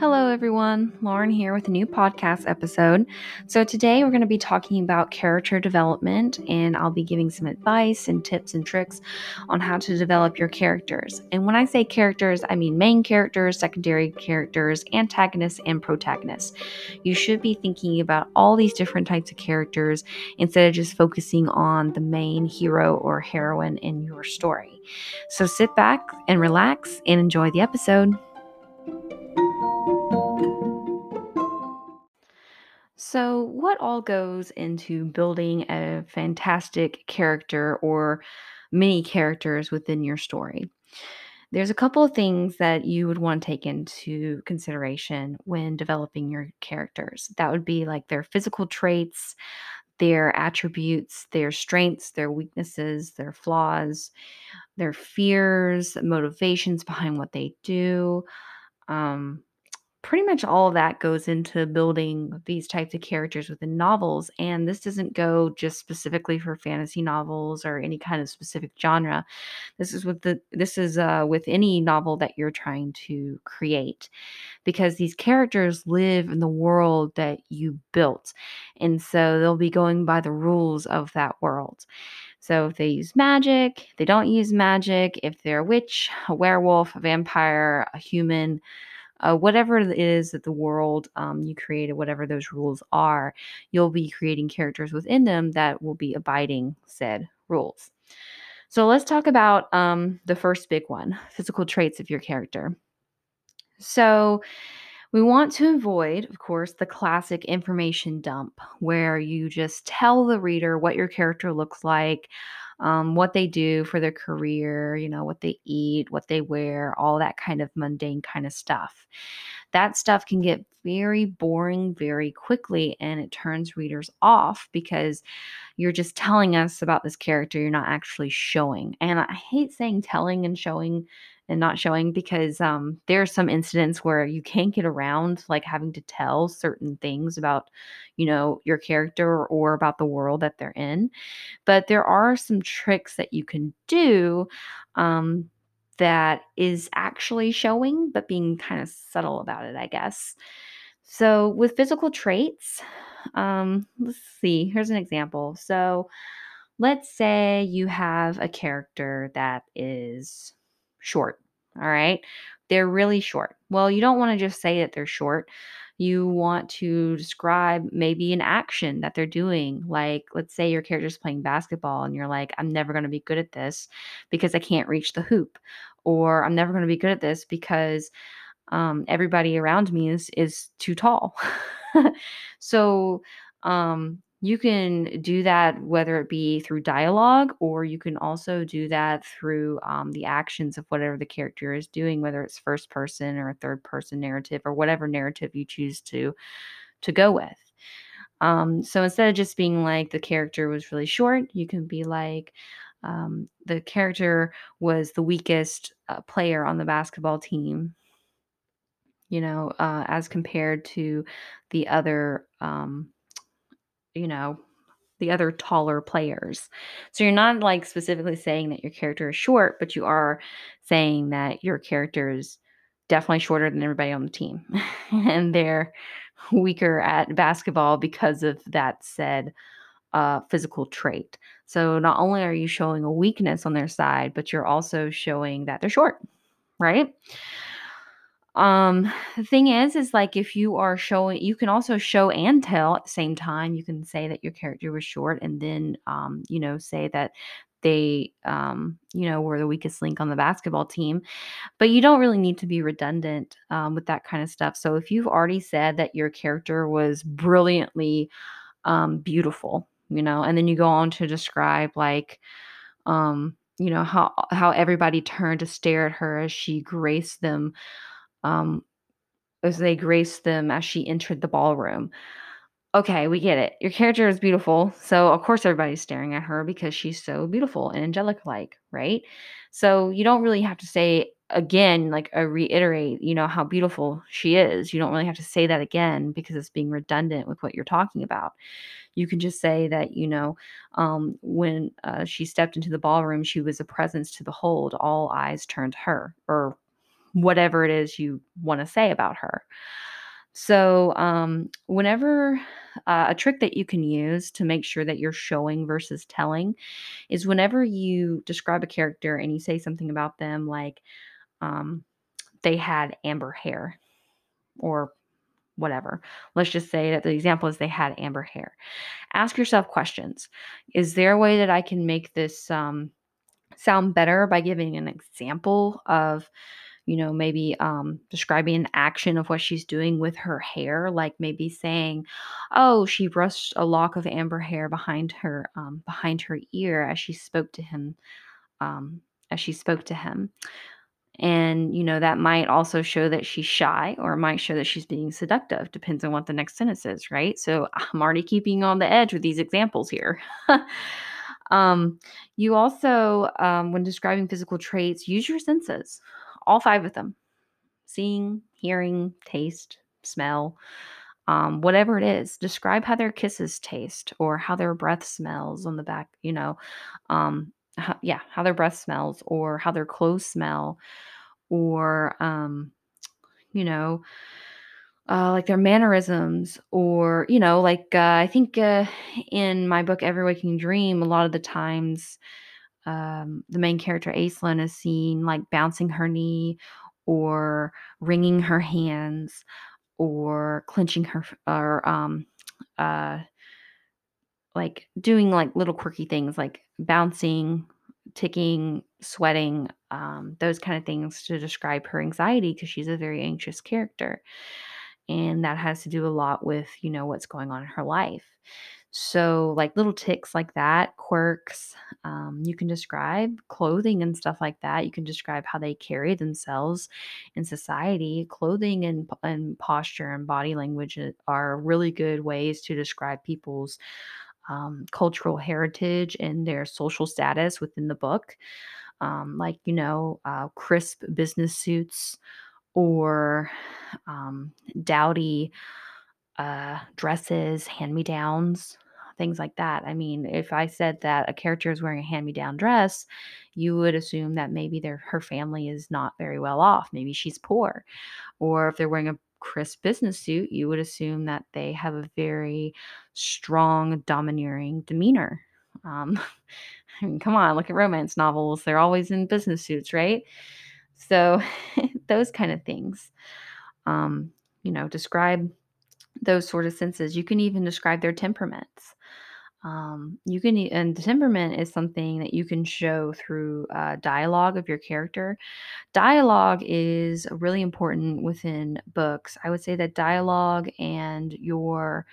Hello, everyone. Lauren here with a new podcast episode. So, today we're going to be talking about character development, and I'll be giving some advice and tips and tricks on how to develop your characters. And when I say characters, I mean main characters, secondary characters, antagonists, and protagonists. You should be thinking about all these different types of characters instead of just focusing on the main hero or heroine in your story. So, sit back and relax and enjoy the episode. So, what all goes into building a fantastic character or many characters within your story? There's a couple of things that you would want to take into consideration when developing your characters. That would be like their physical traits, their attributes, their strengths, their weaknesses, their flaws, their fears, motivations behind what they do. Um, pretty much all of that goes into building these types of characters within novels and this doesn't go just specifically for fantasy novels or any kind of specific genre. This is with the this is uh, with any novel that you're trying to create because these characters live in the world that you built and so they'll be going by the rules of that world. So if they use magic they don't use magic. If they're a witch a werewolf a vampire a human uh, whatever it is that the world um, you created, whatever those rules are, you'll be creating characters within them that will be abiding said rules. So let's talk about um, the first big one physical traits of your character. So, we want to avoid, of course, the classic information dump where you just tell the reader what your character looks like, um, what they do for their career, you know, what they eat, what they wear, all that kind of mundane kind of stuff. That stuff can get very boring very quickly and it turns readers off because you're just telling us about this character, you're not actually showing. And I hate saying telling and showing and not showing because um, there are some incidents where you can't get around like having to tell certain things about you know your character or about the world that they're in but there are some tricks that you can do um, that is actually showing but being kind of subtle about it i guess. So with physical traits um, let's see here's an example. So let's say you have a character that is short. All right. They're really short. Well, you don't want to just say that they're short. You want to describe maybe an action that they're doing. Like, let's say your character's playing basketball and you're like, I'm never going to be good at this because I can't reach the hoop. Or I'm never going to be good at this because um, everybody around me is is too tall. so um, you can do that whether it be through dialogue or you can also do that through um, the actions of whatever the character is doing, whether it's first person or a third person narrative or whatever narrative you choose to to go with. Um, so instead of just being like the character was really short, you can be like um, the character was the weakest uh, player on the basketball team. You know, uh, as compared to the other um, you know, the other taller players. So you're not like specifically saying that your character is short, but you are saying that your character is definitely shorter than everybody on the team and they're weaker at basketball because of that said uh, physical trait. So not only are you showing a weakness on their side, but you're also showing that they're short, right? Um, the thing is, is like if you are showing, you can also show and tell at the same time. You can say that your character was short, and then, um, you know, say that they, um, you know, were the weakest link on the basketball team. But you don't really need to be redundant um, with that kind of stuff. So if you've already said that your character was brilliantly um, beautiful, you know, and then you go on to describe like, um, you know, how how everybody turned to stare at her as she graced them um, as they graced them as she entered the ballroom. Okay, we get it. Your character is beautiful. So, of course, everybody's staring at her because she's so beautiful and angelic like, right? So, you don't really have to say again, like uh, reiterate, you know, how beautiful she is. You don't really have to say that again because it's being redundant with what you're talking about. You can just say that, you know, um, when uh, she stepped into the ballroom, she was a presence to behold. All eyes turned her, or whatever it is you want to say about her. So, um, whenever uh, a trick that you can use to make sure that you're showing versus telling is whenever you describe a character and you say something about them like um, they had amber hair or whatever. Let's just say that the example is they had amber hair. Ask yourself questions. Is there a way that I can make this um, sound better by giving an example of you know, maybe um, describing an action of what she's doing with her hair, like maybe saying, "Oh, she brushed a lock of amber hair behind her um, behind her ear as she spoke to him." Um, as she spoke to him, and you know that might also show that she's shy, or it might show that she's being seductive. Depends on what the next sentence is, right? So I'm already keeping on the edge with these examples here. Um, you also, um, when describing physical traits, use your senses all five of them seeing, hearing, taste, smell, um, whatever it is. Describe how their kisses taste or how their breath smells on the back, you know, um, how, yeah, how their breath smells or how their clothes smell or, um, you know, uh, like their mannerisms or you know like uh, i think uh, in my book every waking dream a lot of the times um, the main character Aislinn is seen like bouncing her knee or wringing her hands or clenching her or um uh like doing like little quirky things like bouncing ticking sweating um, those kind of things to describe her anxiety because she's a very anxious character. And that has to do a lot with you know what's going on in her life so, like little ticks like that, quirks, um, you can describe clothing and stuff like that. You can describe how they carry themselves in society. Clothing and, and posture and body language uh, are really good ways to describe people's um, cultural heritage and their social status within the book. Um, like, you know, uh, crisp business suits or um, dowdy uh, dresses, hand me downs, things like that. I mean, if I said that a character is wearing a hand me down dress, you would assume that maybe their her family is not very well off. Maybe she's poor. Or if they're wearing a crisp business suit, you would assume that they have a very strong, domineering demeanor. Um, I mean, come on, look at romance novels. They're always in business suits, right? So, those kind of things. Um, you know, describe those sort of senses. You can even describe their temperaments. Um, you can, and the temperament is something that you can show through uh, dialogue of your character. Dialogue is really important within books. I would say that dialogue and your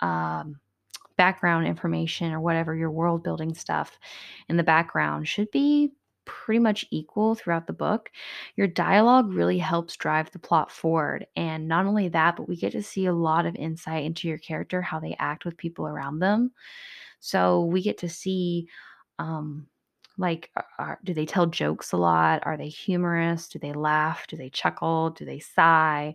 um, background information or whatever your world building stuff in the background should be pretty much equal throughout the book. Your dialogue really helps drive the plot forward. And not only that, but we get to see a lot of insight into your character, how they act with people around them. So we get to see, um, like, are, do they tell jokes a lot? Are they humorous? Do they laugh? Do they chuckle? Do they sigh?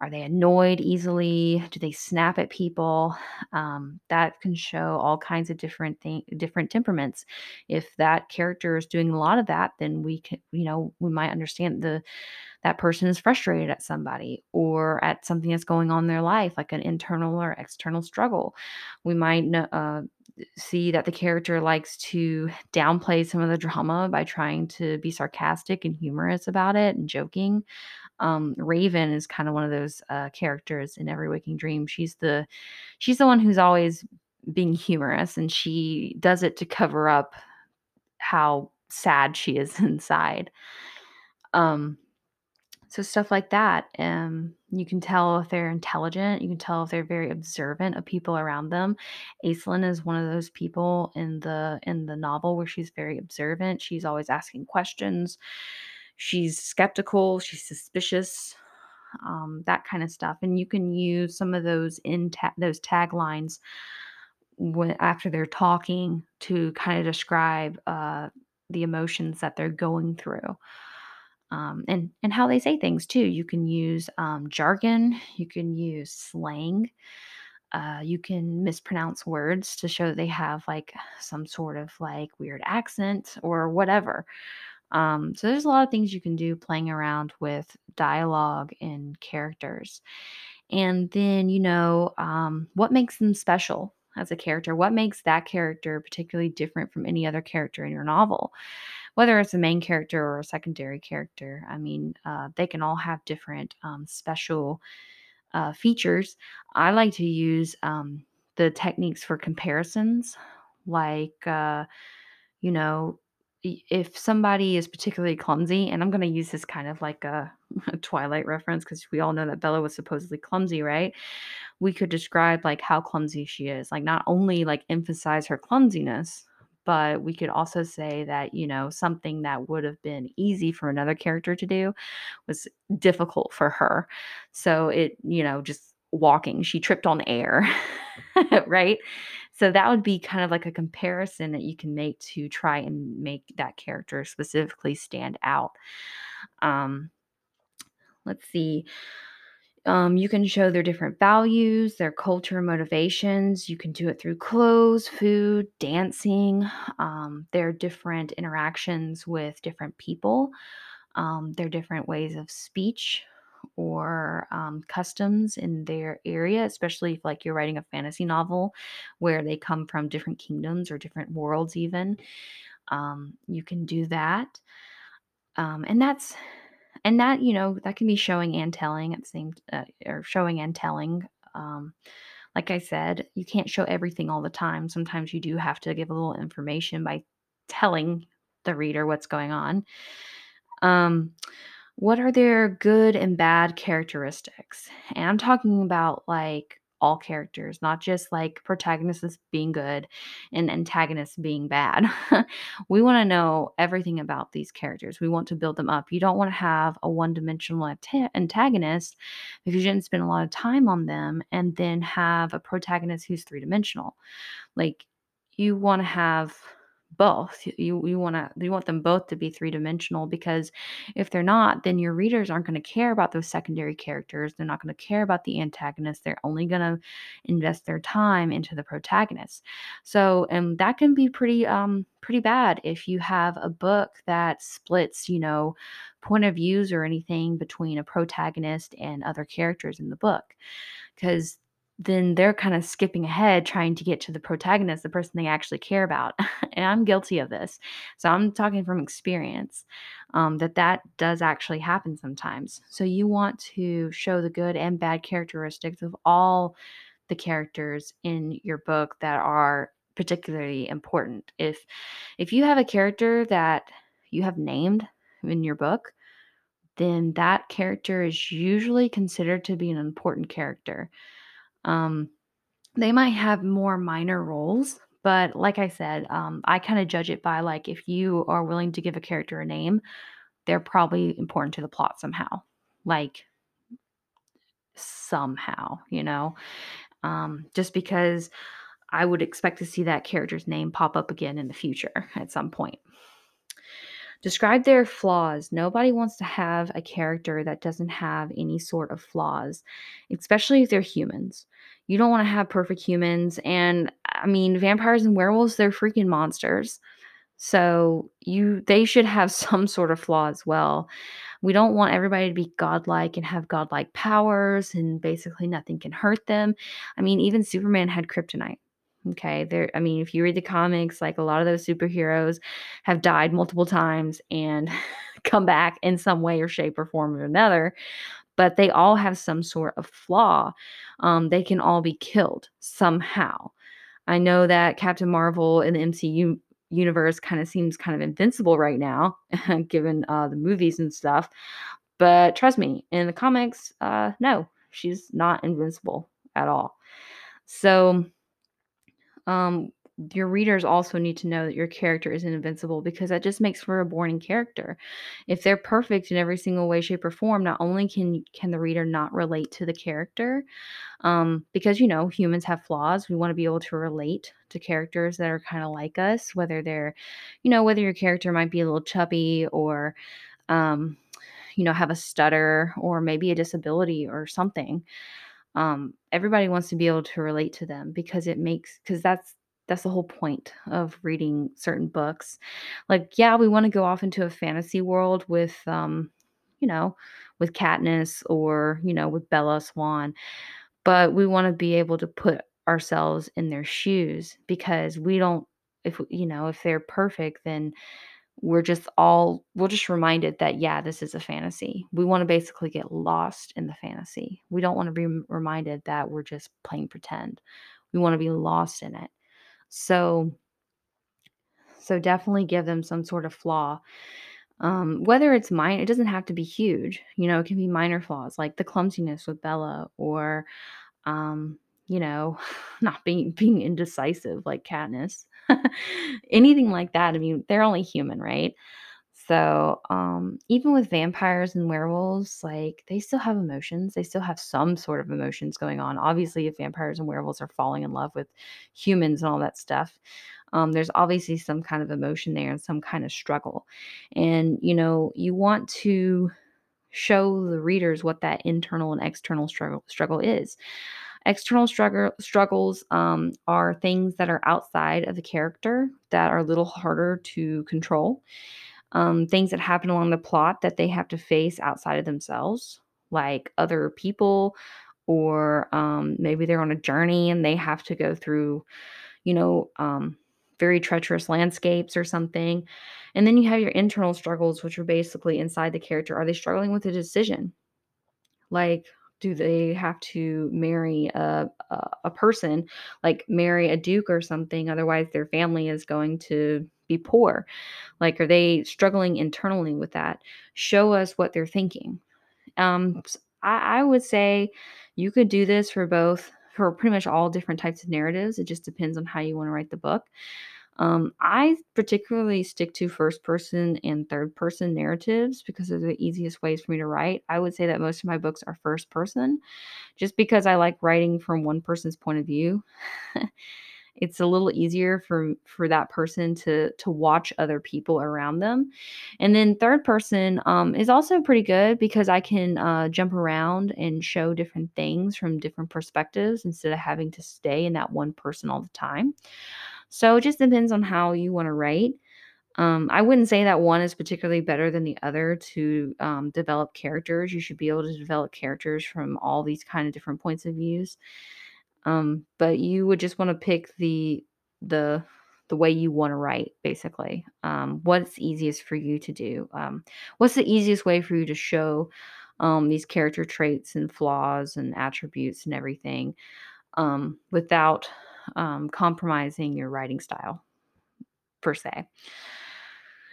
Are they annoyed easily? Do they snap at people? Um, that can show all kinds of different thing, different temperaments. If that character is doing a lot of that, then we can, you know, we might understand the that person is frustrated at somebody or at something that's going on in their life, like an internal or external struggle. We might uh, see that the character likes to downplay some of the drama by trying to be sarcastic and humorous about it and joking um, Raven is kind of one of those uh, characters in Every Waking Dream. She's the she's the one who's always being humorous, and she does it to cover up how sad she is inside. Um, so stuff like that. Um, you can tell if they're intelligent. You can tell if they're very observant of people around them. Aislinn is one of those people in the in the novel where she's very observant. She's always asking questions she's skeptical, she's suspicious, um, that kind of stuff. And you can use some of those in ta- those taglines when after they're talking to kind of describe uh, the emotions that they're going through. Um, and and how they say things too. You can use um, jargon. You can use slang. Uh, you can mispronounce words to show they have like some sort of like weird accent or whatever. Um, so there's a lot of things you can do playing around with dialogue and characters. And then, you know, um, what makes them special as a character? What makes that character particularly different from any other character in your novel? Whether it's a main character or a secondary character, I mean, uh, they can all have different um, special uh, features. I like to use um, the techniques for comparisons, like, uh, you know, if somebody is particularly clumsy, and I'm going to use this kind of like a, a Twilight reference because we all know that Bella was supposedly clumsy, right? We could describe like how clumsy she is, like not only like emphasize her clumsiness, but we could also say that, you know, something that would have been easy for another character to do was difficult for her. So it, you know, just walking, she tripped on air, right? So that would be kind of like a comparison that you can make to try and make that character specifically stand out. Um, let's see. Um, you can show their different values, their culture, motivations. You can do it through clothes, food, dancing, um, their different interactions with different people, um, their different ways of speech or um, customs in their area, especially if like you're writing a fantasy novel where they come from different kingdoms or different worlds, even. Um, you can do that. Um, and that's and that you know that can be showing and telling at the same uh, or showing and telling um, like i said you can't show everything all the time sometimes you do have to give a little information by telling the reader what's going on um, what are their good and bad characteristics and i'm talking about like all characters not just like protagonists being good and antagonists being bad we want to know everything about these characters. We want to build them up. You don't want to have a one dimensional antagonist because you didn't spend a lot of time on them and then have a protagonist who's three dimensional. Like, you want to have both you you want to you want them both to be three dimensional because if they're not then your readers aren't going to care about those secondary characters they're not going to care about the antagonist they're only going to invest their time into the protagonist so and that can be pretty um pretty bad if you have a book that splits you know point of views or anything between a protagonist and other characters in the book because then they're kind of skipping ahead trying to get to the protagonist, the person they actually care about. and I'm guilty of this. So I'm talking from experience um, that that does actually happen sometimes. So you want to show the good and bad characteristics of all the characters in your book that are particularly important. If if you have a character that you have named in your book, then that character is usually considered to be an important character. Um, they might have more minor roles, but like I said, um, I kind of judge it by like if you are willing to give a character a name, they're probably important to the plot somehow. Like somehow, you know, um, just because I would expect to see that character's name pop up again in the future at some point. Describe their flaws. Nobody wants to have a character that doesn't have any sort of flaws, especially if they're humans. You don't want to have perfect humans. And I mean, vampires and werewolves, they're freaking monsters. So you they should have some sort of flaw as well. We don't want everybody to be godlike and have godlike powers and basically nothing can hurt them. I mean, even Superman had kryptonite. Okay, there I mean, if you read the comics, like a lot of those superheroes have died multiple times and come back in some way or shape or form or another, but they all have some sort of flaw. Um, they can all be killed somehow. I know that Captain Marvel in the MCU universe kind of seems kind of invincible right now, given uh, the movies and stuff. But trust me, in the comics, uh, no, she's not invincible at all. So um, your readers also need to know that your character isn't invincible because that just makes for a boring character. If they're perfect in every single way, shape, or form, not only can can the reader not relate to the character, um, because you know humans have flaws. We want to be able to relate to characters that are kind of like us, whether they're, you know, whether your character might be a little chubby or, um, you know, have a stutter or maybe a disability or something um, everybody wants to be able to relate to them because it makes because that's that's the whole point of reading certain books. Like, yeah, we wanna go off into a fantasy world with, um, you know, with Katniss or, you know, with Bella Swan, but we wanna be able to put ourselves in their shoes because we don't if, you know, if they're perfect, then we're just all we're just reminded that, yeah, this is a fantasy. We wanna basically get lost in the fantasy. We don't wanna be reminded that we're just playing pretend. We wanna be lost in it. So so definitely give them some sort of flaw. Um, whether it's mine it doesn't have to be huge, you know, it can be minor flaws, like the clumsiness with Bella or, um, you know, not being being indecisive like Katniss. Anything like that, I mean, they're only human, right? So, um, even with vampires and werewolves, like, they still have emotions, they still have some sort of emotions going on. Obviously, if vampires and werewolves are falling in love with humans and all that stuff, um, there's obviously some kind of emotion there and some kind of struggle. And, you know, you want to show the readers what that internal and external struggle struggle is. External struggle struggles um, are things that are outside of the character that are a little harder to control. Um, things that happen along the plot that they have to face outside of themselves, like other people, or um, maybe they're on a journey and they have to go through, you know, um, very treacherous landscapes or something. And then you have your internal struggles, which are basically inside the character. Are they struggling with a decision? Like, do they have to marry a a, a person, like marry a duke or something? Otherwise, their family is going to be poor. Like, are they struggling internally with that? Show us what they're thinking. Um, I, I would say you could do this for both, for pretty much all different types of narratives. It just depends on how you want to write the book. Um, I particularly stick to first person and third person narratives because they're the easiest ways for me to write. I would say that most of my books are first person just because I like writing from one person's point of view. it's a little easier for for that person to to watch other people around them. And then third person um, is also pretty good because I can uh, jump around and show different things from different perspectives instead of having to stay in that one person all the time. So it just depends on how you want to write. Um, I wouldn't say that one is particularly better than the other to um, develop characters. You should be able to develop characters from all these kind of different points of views. Um, but you would just want to pick the the the way you want to write, basically. Um, what's easiest for you to do? Um, what's the easiest way for you to show um, these character traits and flaws and attributes and everything without um, compromising your writing style per se.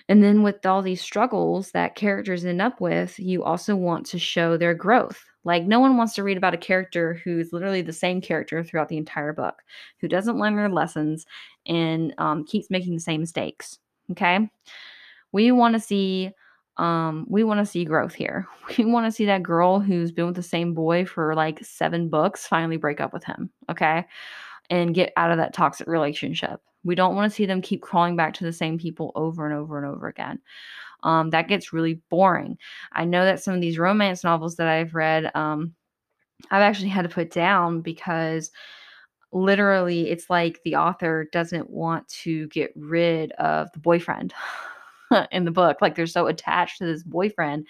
And then with all these struggles that characters end up with, you also want to show their growth. Like, no one wants to read about a character who's literally the same character throughout the entire book, who doesn't learn their lessons and um, keeps making the same mistakes. Okay. We want to see. Um, we want to see growth here. We want to see that girl who's been with the same boy for like seven books finally break up with him. Okay and get out of that toxic relationship. We don't want to see them keep crawling back to the same people over and over and over again. Um, that gets really boring. I know that some of these romance novels that I've read, um, I've actually had to put down because literally it's like the author doesn't want to get rid of the boyfriend in the book. Like they're so attached to this boyfriend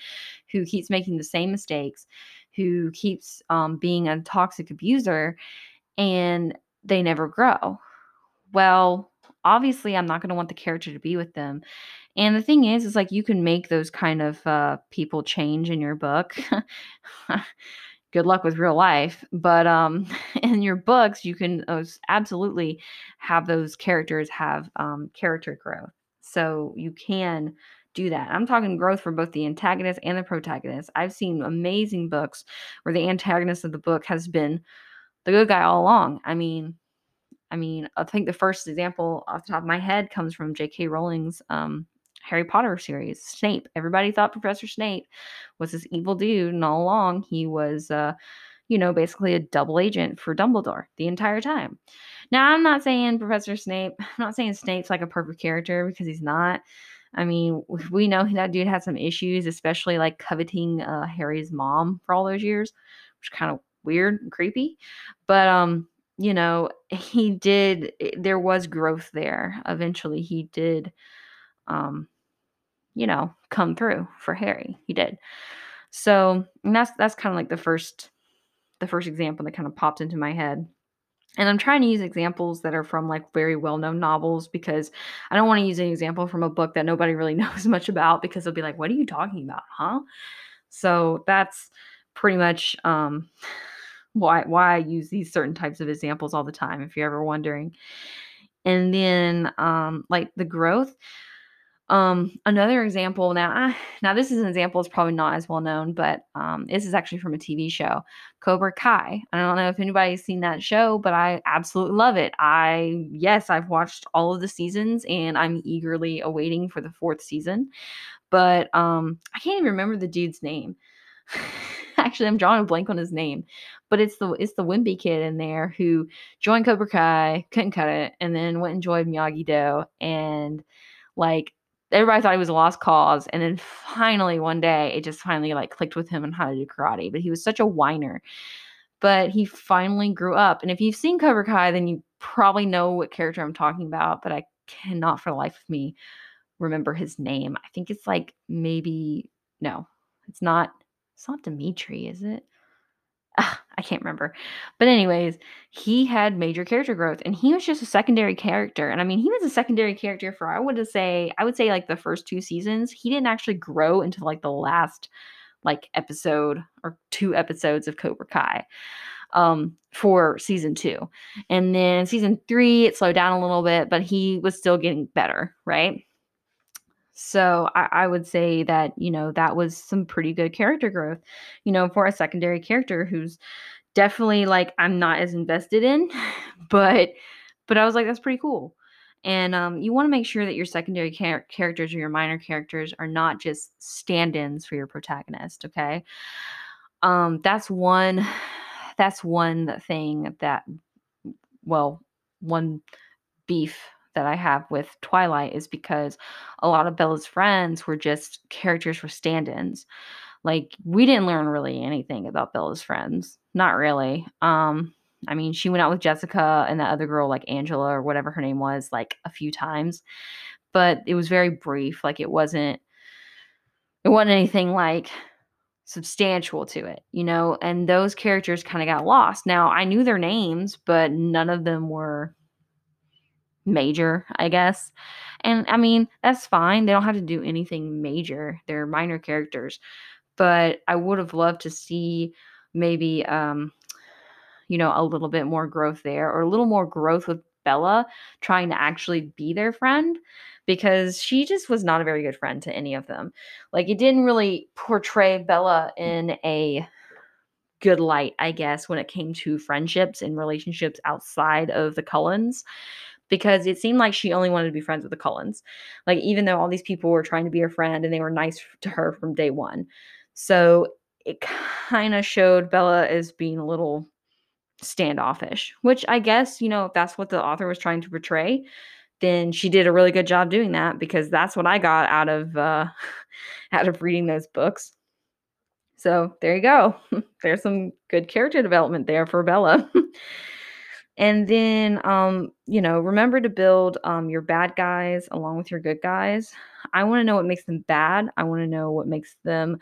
who keeps making the same mistakes, who keeps um, being a toxic abuser. And they never grow. Well, obviously, I'm not going to want the character to be with them. And the thing is, is like you can make those kind of uh, people change in your book. Good luck with real life, but um, in your books, you can uh, absolutely have those characters have um, character growth. So you can do that. I'm talking growth for both the antagonist and the protagonist. I've seen amazing books where the antagonist of the book has been the good guy all along. I mean, I mean, I think the first example off the top of my head comes from J.K. Rowling's um, Harry Potter series. Snape. Everybody thought Professor Snape was this evil dude, and all along he was, uh, you know, basically a double agent for Dumbledore the entire time. Now, I'm not saying Professor Snape. I'm not saying Snape's like a perfect character because he's not. I mean, we know that dude had some issues, especially like coveting uh, Harry's mom for all those years, which kind of weird and creepy. But um, you know, he did eh, there was growth there. Eventually he did um you know, come through for Harry. He did. So, that's that's kind of like the first the first example that kind of popped into my head. And I'm trying to use examples that are from like very well-known novels because I don't want to use an example from a book that nobody really knows much about because they'll be like, "What are you talking about, huh?" So that's pretty much um, why why I use these certain types of examples all the time. If you're ever wondering, and then um, like the growth. Um, another example now, now this is an example is probably not as well known, but um, this is actually from a TV show, Cobra Kai. I don't know if anybody's seen that show, but I absolutely love it. I yes, I've watched all of the seasons, and I'm eagerly awaiting for the fourth season. But um, I can't even remember the dude's name. actually, I'm drawing a blank on his name, but it's the it's the wimpy kid in there who joined Cobra Kai, couldn't cut it, and then went and joined Miyagi Do, and like everybody thought he was a lost cause and then finally one day it just finally like clicked with him on how to do karate but he was such a whiner. But he finally grew up and if you've seen cobra kai then you probably know what character i'm talking about but i cannot for the life of me remember his name. I think it's like maybe no it's not it's not demetri is it I can't remember. But anyways, he had major character growth and he was just a secondary character. And I mean, he was a secondary character for I would say I would say like the first two seasons. He didn't actually grow until like the last like episode or two episodes of Cobra Kai um for season 2. And then season 3 it slowed down a little bit, but he was still getting better, right? So I, I, would say that, you know, that was some pretty good character growth, you know, for a secondary character who's definitely like I'm not as invested in, but but I was like, that's pretty cool. And um, you want to make sure that your secondary char- characters or your minor characters are not just stand-ins for your protagonist. Okay, um, that's one. That's one thing that, well, one beef that I have with Twilight is because a lot of Bella's friends were just characters for stand ins. Like, we didn't learn really anything about Bella's friends. Not really. Um, I mean, she went out with Jessica and that other girl, like Angela or whatever her name was, like a few times, but it was very brief. Like, it wasn't, it wasn't anything like substantial to it, you know, and those characters kind of got lost. Now, I knew their names, but none of them were major, I guess. And I mean, that's fine. They don't have to do anything major. They're minor characters. But I would have loved to see maybe um you know, a little bit more growth there or a little more growth with Bella trying to actually be their friend because she just was not a very good friend to any of them. Like it didn't really portray Bella in a good light, I guess, when it came to friendships and relationships outside of the Cullens because it seemed like she only wanted to be friends with the Cullens. Like, even though all these people were trying to be her friend and they were nice to her from day one. So it kind of showed Bella as being a little standoffish, which I guess, you know, if that's what the author was trying to portray, then she did a really good job doing that because that's what I got out of uh out of reading those books. So there you go. There's some good character development there for Bella. And then, um, you know, remember to build um, your bad guys along with your good guys. I want to know what makes them bad. I want to know what makes them,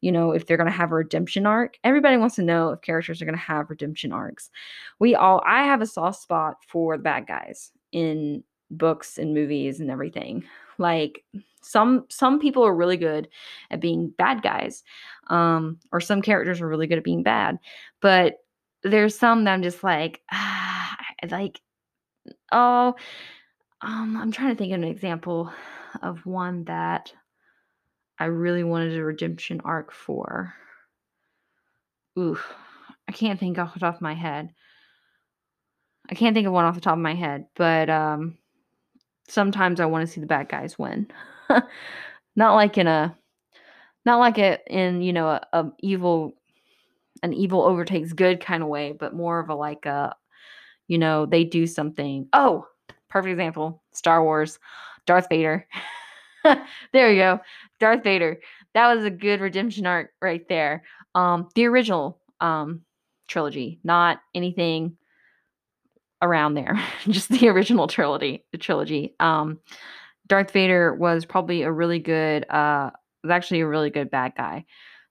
you know, if they're going to have a redemption arc. Everybody wants to know if characters are going to have redemption arcs. We all, I have a soft spot for the bad guys in books and movies and everything. Like some some people are really good at being bad guys, um, or some characters are really good at being bad, but there's some that I'm just like, ah, like, oh, um, I'm trying to think of an example of one that I really wanted a redemption arc for. Oof, I can't think off the top of my head. I can't think of one off the top of my head, but um, sometimes I want to see the bad guys win. not like in a, not like it in you know a, a evil an evil overtakes good kind of way, but more of a like a, you know, they do something. Oh, perfect example Star Wars, Darth Vader. there you go. Darth Vader. That was a good redemption arc right there. Um, the original um trilogy, not anything around there, just the original trilogy. The trilogy. Um, Darth Vader was probably a really good, uh, was actually a really good bad guy.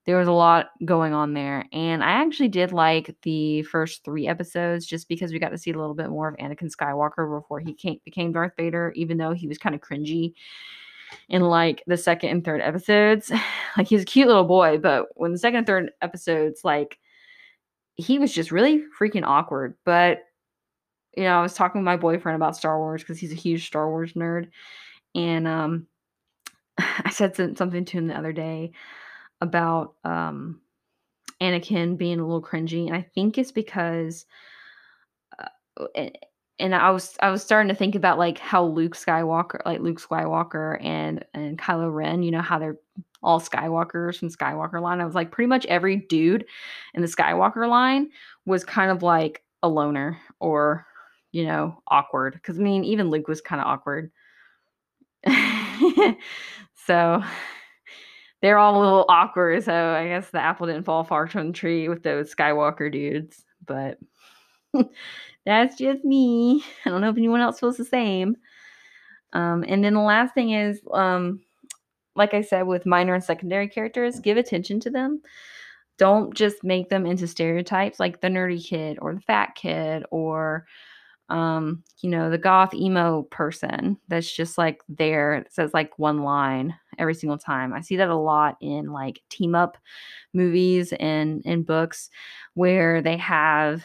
There was a lot going on there, and I actually did like the first three episodes just because we got to see a little bit more of Anakin Skywalker before he came, became Darth Vader, even though he was kind of cringy in like the second and third episodes. Like he's a cute little boy, but when the second and third episodes, like he was just really freaking awkward. But you know, I was talking with my boyfriend about Star Wars because he's a huge Star Wars nerd, and um, I said something to him the other day about um, Anakin being a little cringy, and I think it's because. Uh, and I was I was starting to think about like how Luke Skywalker, like Luke Skywalker and and Kylo Ren, you know how they're all Skywalkers from Skywalker line. I was like pretty much every dude in the Skywalker line was kind of like a loner or you know awkward because I mean even Luke was kind of awkward. so they're all a little awkward. So I guess the apple didn't fall far from the tree with those Skywalker dudes, but. That's just me. I don't know if anyone else feels the same. Um, and then the last thing is, um, like I said, with minor and secondary characters, give attention to them. Don't just make them into stereotypes like the nerdy kid or the fat kid or, um, you know, the goth emo person that's just like there. It says like one line every single time. I see that a lot in like team up movies and in books where they have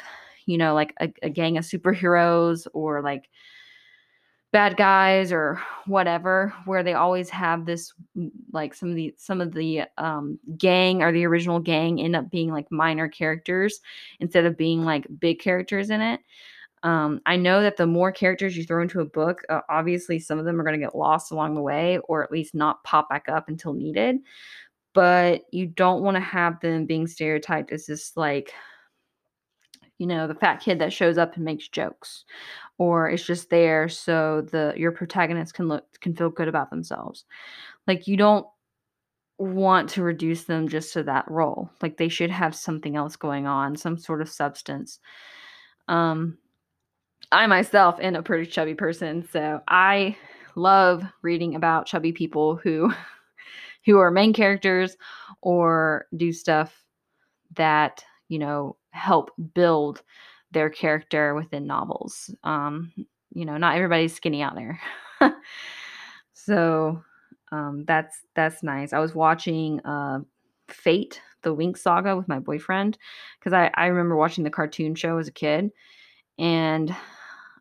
you know, like a, a gang of superheroes or like bad guys or whatever where they always have this mm, like some of the some of the um gang or the original gang end up being like minor characters instead of being like big characters in it um i know that the more characters you throw into a book uh, obviously some of them are going to get lost along the way or at least not pop back up until needed but you don't want to have them being stereotyped as this like you know, the fat kid that shows up and makes jokes or it's just there so the your protagonist can look can feel good about themselves. Like you don't want to reduce them just to that role. Like they should have something else going on, some sort of substance. Um I myself am a pretty chubby person, so I love reading about chubby people who who are main characters or do stuff that, you know, help build their character within novels. Um, you know, not everybody's skinny out there. so um, that's that's nice. I was watching uh, Fate, the Winx Saga, with my boyfriend because I I remember watching the cartoon show as a kid, and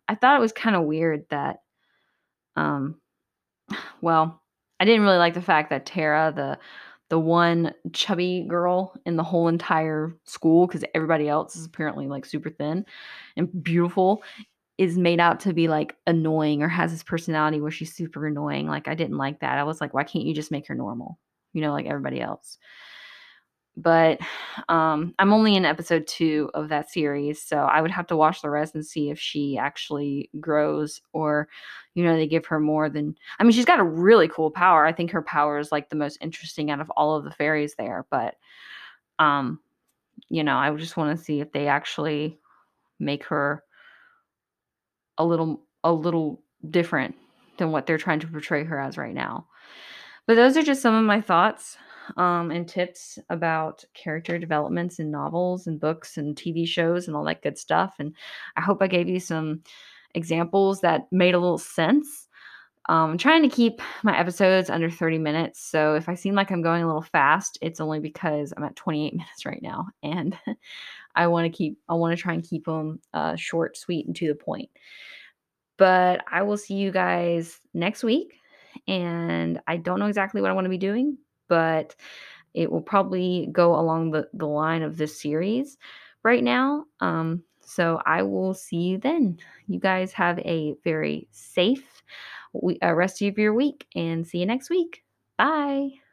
I thought it was kind of weird that, um, well, I didn't really like the fact that Terra, the the one chubby girl in the whole entire school because everybody else is apparently like super thin and beautiful is made out to be like annoying or has this personality where she's super annoying. Like I didn't like that. I was like, why can't you just make her normal? You know, like everybody else but um, I'm only in episode two of that series, so I would have to watch the rest and see if she actually grows or, you know, they give her more than. I mean, she's got a really cool power. I think her power is like the most interesting out of all of the fairies there, but, um, you know, I just want to see if they actually make her a little a little different than what they're trying to portray her as right now. But those are just some of my thoughts um, and tips about character developments in novels and books and TV shows and all that good stuff. And I hope I gave you some examples that made a little sense. Um, I'm trying to keep my episodes under 30 minutes. So if I seem like I'm going a little fast, it's only because I'm at 28 minutes right now. And I want to keep, I want to try and keep them uh, short, sweet, and to the point. But I will see you guys next week. And I don't know exactly what I want to be doing, but it will probably go along the, the line of this series right now. Um, so I will see you then. You guys have a very safe we, uh, rest of your week and see you next week. Bye.